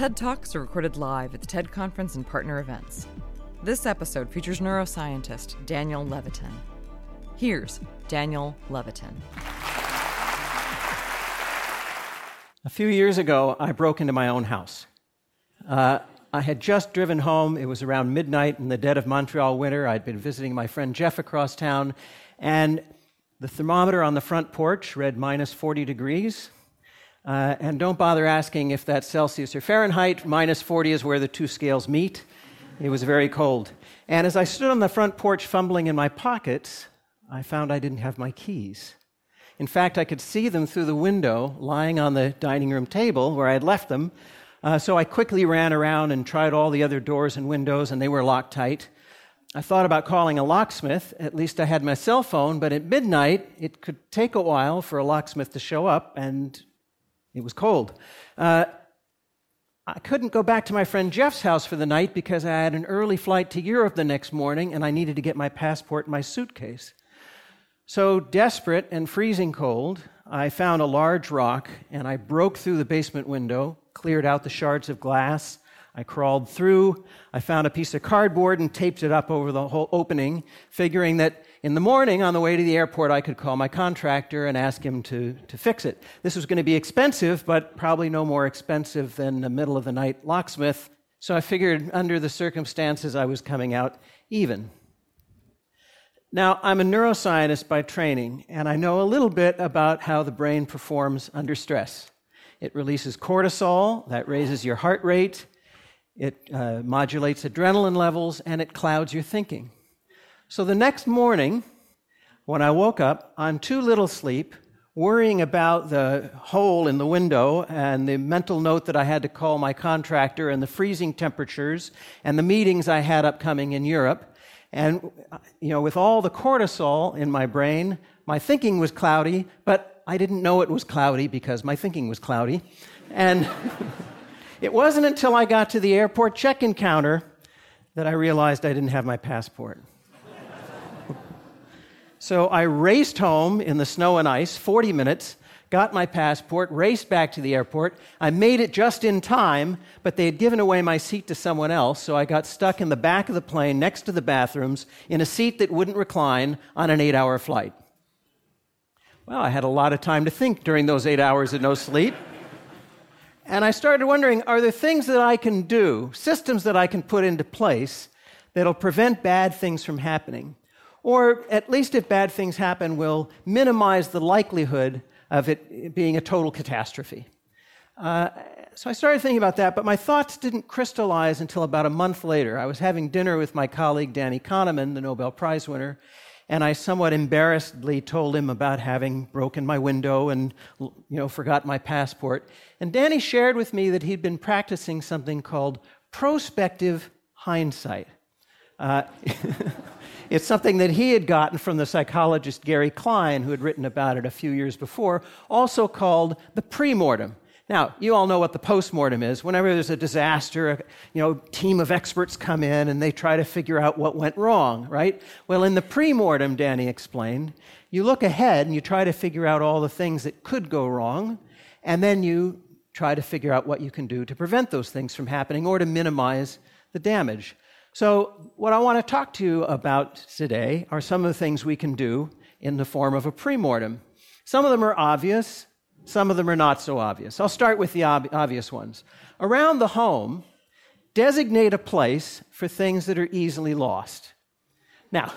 TED Talks are recorded live at the TED Conference and partner events. This episode features neuroscientist Daniel Levitin. Here's Daniel Levitin. A few years ago, I broke into my own house. Uh, I had just driven home. It was around midnight in the dead of Montreal winter. I'd been visiting my friend Jeff across town, and the thermometer on the front porch read minus 40 degrees. Uh, and don't bother asking if that's Celsius or Fahrenheit. Minus 40 is where the two scales meet. It was very cold. And as I stood on the front porch fumbling in my pockets, I found I didn't have my keys. In fact, I could see them through the window lying on the dining room table where I had left them. Uh, so I quickly ran around and tried all the other doors and windows, and they were locked tight. I thought about calling a locksmith. At least I had my cell phone, but at midnight, it could take a while for a locksmith to show up, and it was cold. Uh, I couldn't go back to my friend Jeff's house for the night because I had an early flight to Europe the next morning and I needed to get my passport and my suitcase. So, desperate and freezing cold, I found a large rock and I broke through the basement window, cleared out the shards of glass. I crawled through. I found a piece of cardboard and taped it up over the whole opening, figuring that in the morning, on the way to the airport, I could call my contractor and ask him to, to fix it. This was going to be expensive, but probably no more expensive than a middle of the night locksmith. So I figured under the circumstances, I was coming out even. Now, I'm a neuroscientist by training, and I know a little bit about how the brain performs under stress. It releases cortisol, that raises your heart rate, it uh, modulates adrenaline levels, and it clouds your thinking. So the next morning, when I woke up on too little sleep, worrying about the hole in the window and the mental note that I had to call my contractor and the freezing temperatures and the meetings I had upcoming in Europe, and you know, with all the cortisol in my brain, my thinking was cloudy, but I didn't know it was cloudy because my thinking was cloudy. And it wasn't until I got to the airport check-in counter that I realized I didn't have my passport. So I raced home in the snow and ice, 40 minutes, got my passport, raced back to the airport. I made it just in time, but they had given away my seat to someone else, so I got stuck in the back of the plane next to the bathrooms in a seat that wouldn't recline on an eight hour flight. Well, I had a lot of time to think during those eight hours of no sleep. And I started wondering are there things that I can do, systems that I can put into place that'll prevent bad things from happening? or at least if bad things happen, will minimize the likelihood of it being a total catastrophe. Uh, so I started thinking about that, but my thoughts didn't crystallize until about a month later. I was having dinner with my colleague Danny Kahneman, the Nobel Prize winner, and I somewhat embarrassedly told him about having broken my window and you know forgot my passport. And Danny shared with me that he'd been practicing something called prospective hindsight. Uh, It's something that he had gotten from the psychologist Gary Klein, who had written about it a few years before, also called the premortem. Now, you all know what the postmortem is. Whenever there's a disaster, a you know, team of experts come in and they try to figure out what went wrong, right? Well, in the premortem, Danny explained, you look ahead and you try to figure out all the things that could go wrong, and then you try to figure out what you can do to prevent those things from happening or to minimize the damage. So, what I want to talk to you about today are some of the things we can do in the form of a premortem. Some of them are obvious, some of them are not so obvious. I'll start with the ob- obvious ones. Around the home, designate a place for things that are easily lost. Now,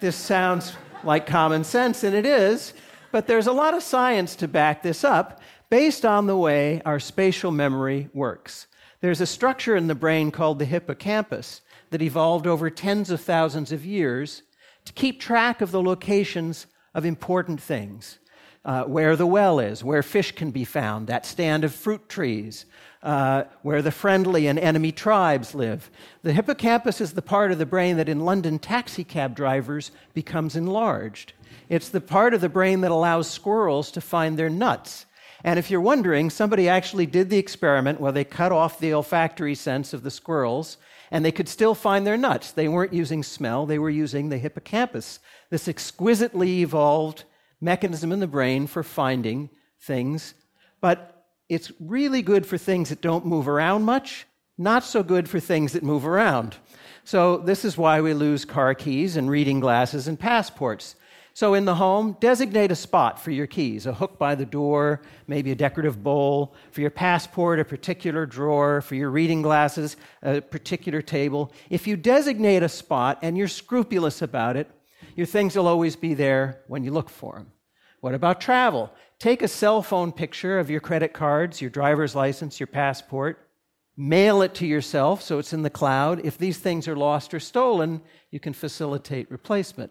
this sounds like common sense, and it is, but there's a lot of science to back this up based on the way our spatial memory works. There's a structure in the brain called the hippocampus that evolved over tens of thousands of years to keep track of the locations of important things. Uh, where the well is, where fish can be found, that stand of fruit trees, uh, where the friendly and enemy tribes live. The hippocampus is the part of the brain that in London taxicab drivers becomes enlarged. It's the part of the brain that allows squirrels to find their nuts. And if you're wondering, somebody actually did the experiment where they cut off the olfactory sense of the squirrels and they could still find their nuts. They weren't using smell, they were using the hippocampus, this exquisitely evolved mechanism in the brain for finding things. But it's really good for things that don't move around much, not so good for things that move around. So, this is why we lose car keys and reading glasses and passports. So, in the home, designate a spot for your keys a hook by the door, maybe a decorative bowl. For your passport, a particular drawer. For your reading glasses, a particular table. If you designate a spot and you're scrupulous about it, your things will always be there when you look for them. What about travel? Take a cell phone picture of your credit cards, your driver's license, your passport. Mail it to yourself so it's in the cloud. If these things are lost or stolen, you can facilitate replacement.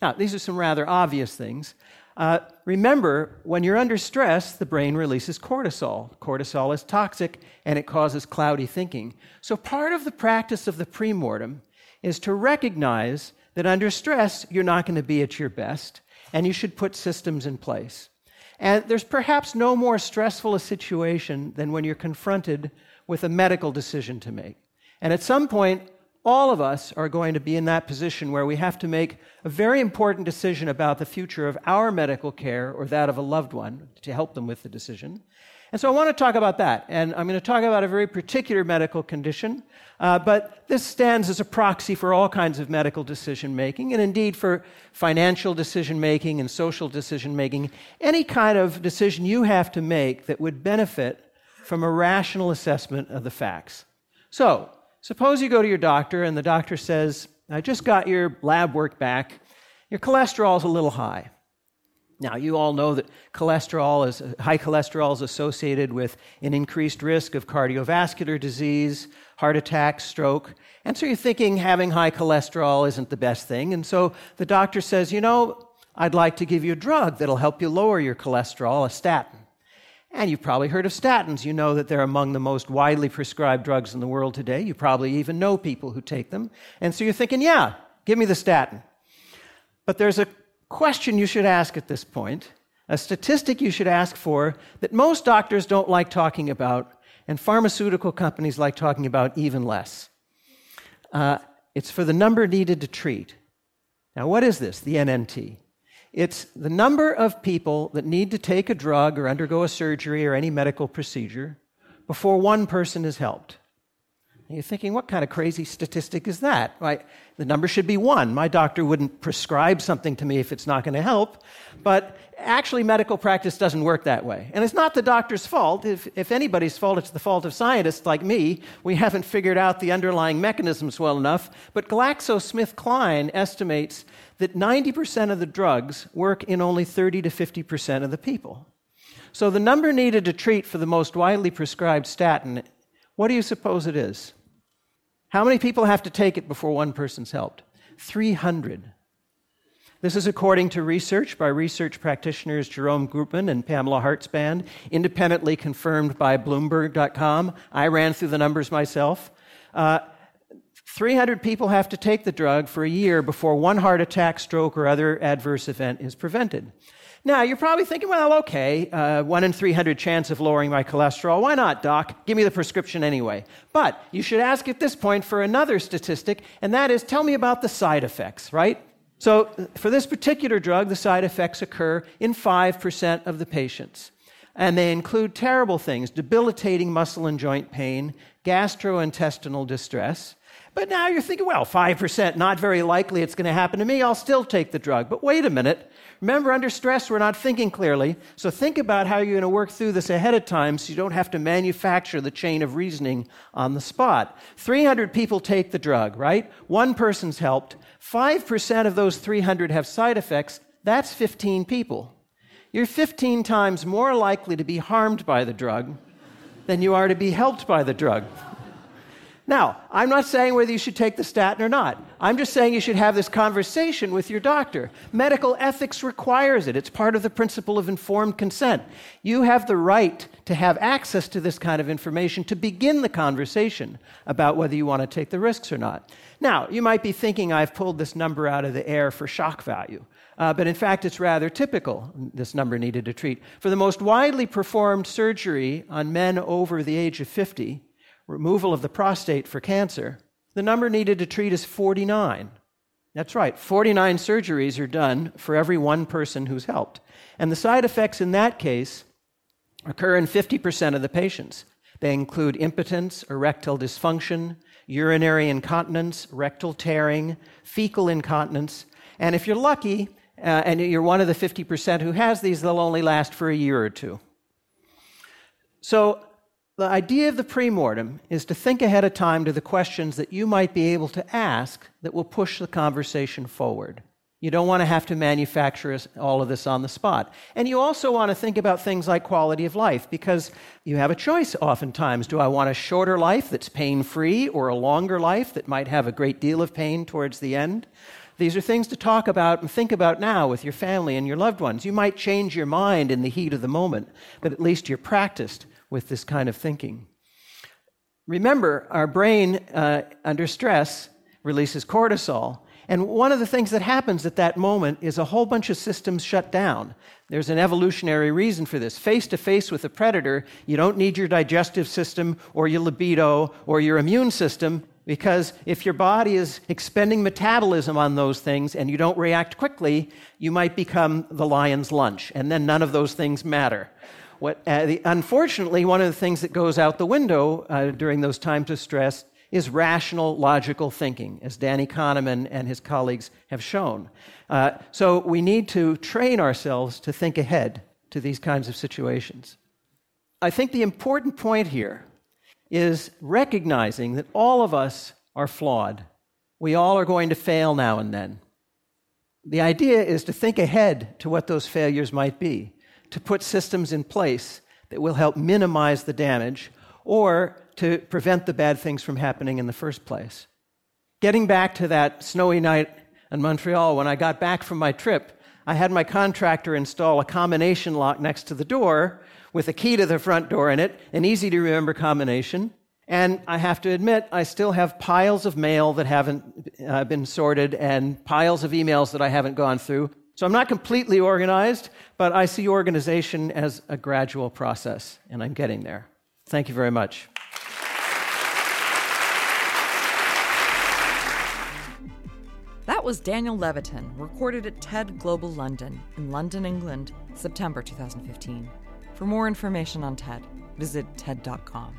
Now, these are some rather obvious things. Uh, remember, when you're under stress, the brain releases cortisol. Cortisol is toxic and it causes cloudy thinking. So, part of the practice of the premortem is to recognize that under stress, you're not going to be at your best and you should put systems in place. And there's perhaps no more stressful a situation than when you're confronted with a medical decision to make. And at some point, all of us are going to be in that position where we have to make a very important decision about the future of our medical care or that of a loved one to help them with the decision. And so I want to talk about that. And I'm going to talk about a very particular medical condition, uh, but this stands as a proxy for all kinds of medical decision making, and indeed for financial decision making and social decision making. Any kind of decision you have to make that would benefit from a rational assessment of the facts. So, Suppose you go to your doctor and the doctor says, I just got your lab work back. Your cholesterol is a little high. Now, you all know that cholesterol is high cholesterol is associated with an increased risk of cardiovascular disease, heart attack, stroke. And so you're thinking having high cholesterol isn't the best thing. And so the doctor says, You know, I'd like to give you a drug that'll help you lower your cholesterol, a statin. And you've probably heard of statins. You know that they're among the most widely prescribed drugs in the world today. You probably even know people who take them. And so you're thinking, yeah, give me the statin. But there's a question you should ask at this point, a statistic you should ask for that most doctors don't like talking about, and pharmaceutical companies like talking about even less. Uh, it's for the number needed to treat. Now, what is this, the NNT? It's the number of people that need to take a drug or undergo a surgery or any medical procedure before one person is helped. You're thinking, what kind of crazy statistic is that? Right? The number should be one. My doctor wouldn't prescribe something to me if it's not going to help. But actually, medical practice doesn't work that way. And it's not the doctor's fault. If, if anybody's fault, it's the fault of scientists like me. We haven't figured out the underlying mechanisms well enough. But GlaxoSmithKline estimates that 90% of the drugs work in only 30 to 50% of the people. So the number needed to treat for the most widely prescribed statin, what do you suppose it is? How many people have to take it before one person's helped? 300. This is according to research by research practitioners Jerome Groopman and Pamela Hartzband, independently confirmed by Bloomberg.com. I ran through the numbers myself. Uh, 300 people have to take the drug for a year before one heart attack, stroke, or other adverse event is prevented. Now, you're probably thinking, well, okay, uh, 1 in 300 chance of lowering my cholesterol. Why not, doc? Give me the prescription anyway. But you should ask at this point for another statistic, and that is tell me about the side effects, right? So, for this particular drug, the side effects occur in 5% of the patients. And they include terrible things debilitating muscle and joint pain, gastrointestinal distress, but now you're thinking, well, 5%, not very likely it's going to happen to me. I'll still take the drug. But wait a minute. Remember, under stress, we're not thinking clearly. So think about how you're going to work through this ahead of time so you don't have to manufacture the chain of reasoning on the spot. 300 people take the drug, right? One person's helped. 5% of those 300 have side effects. That's 15 people. You're 15 times more likely to be harmed by the drug than you are to be helped by the drug. Now, I'm not saying whether you should take the statin or not. I'm just saying you should have this conversation with your doctor. Medical ethics requires it, it's part of the principle of informed consent. You have the right to have access to this kind of information to begin the conversation about whether you want to take the risks or not. Now, you might be thinking I've pulled this number out of the air for shock value. Uh, but in fact, it's rather typical, this number needed to treat. For the most widely performed surgery on men over the age of 50, removal of the prostate for cancer, the number needed to treat is 49. That's right, 49 surgeries are done for every one person who's helped. And the side effects in that case occur in 50% of the patients. They include impotence, erectile dysfunction, urinary incontinence, rectal tearing, fecal incontinence, and if you're lucky uh, and you're one of the 50% who has these, they'll only last for a year or two. So, the idea of the premortem is to think ahead of time to the questions that you might be able to ask that will push the conversation forward. You don't want to have to manufacture all of this on the spot. And you also want to think about things like quality of life because you have a choice oftentimes. Do I want a shorter life that's pain free or a longer life that might have a great deal of pain towards the end? These are things to talk about and think about now with your family and your loved ones. You might change your mind in the heat of the moment, but at least you're practiced with this kind of thinking. Remember, our brain uh, under stress releases cortisol. And one of the things that happens at that moment is a whole bunch of systems shut down. There's an evolutionary reason for this. Face to face with a predator, you don't need your digestive system or your libido or your immune system because if your body is expending metabolism on those things and you don't react quickly, you might become the lion's lunch, and then none of those things matter. What, uh, the, unfortunately, one of the things that goes out the window uh, during those times of stress is rational, logical thinking, as Danny Kahneman and his colleagues have shown. Uh, so we need to train ourselves to think ahead to these kinds of situations. I think the important point here is recognizing that all of us are flawed. We all are going to fail now and then. The idea is to think ahead to what those failures might be, to put systems in place that will help minimize the damage or to prevent the bad things from happening in the first place. Getting back to that snowy night in Montreal, when I got back from my trip, I had my contractor install a combination lock next to the door with a key to the front door in it, an easy to remember combination. And I have to admit, I still have piles of mail that haven't uh, been sorted and piles of emails that I haven't gone through. So I'm not completely organized, but I see organization as a gradual process, and I'm getting there. Thank you very much. That was Daniel Levitin, recorded at TED Global London in London, England, September 2015. For more information on TED, visit TED.com.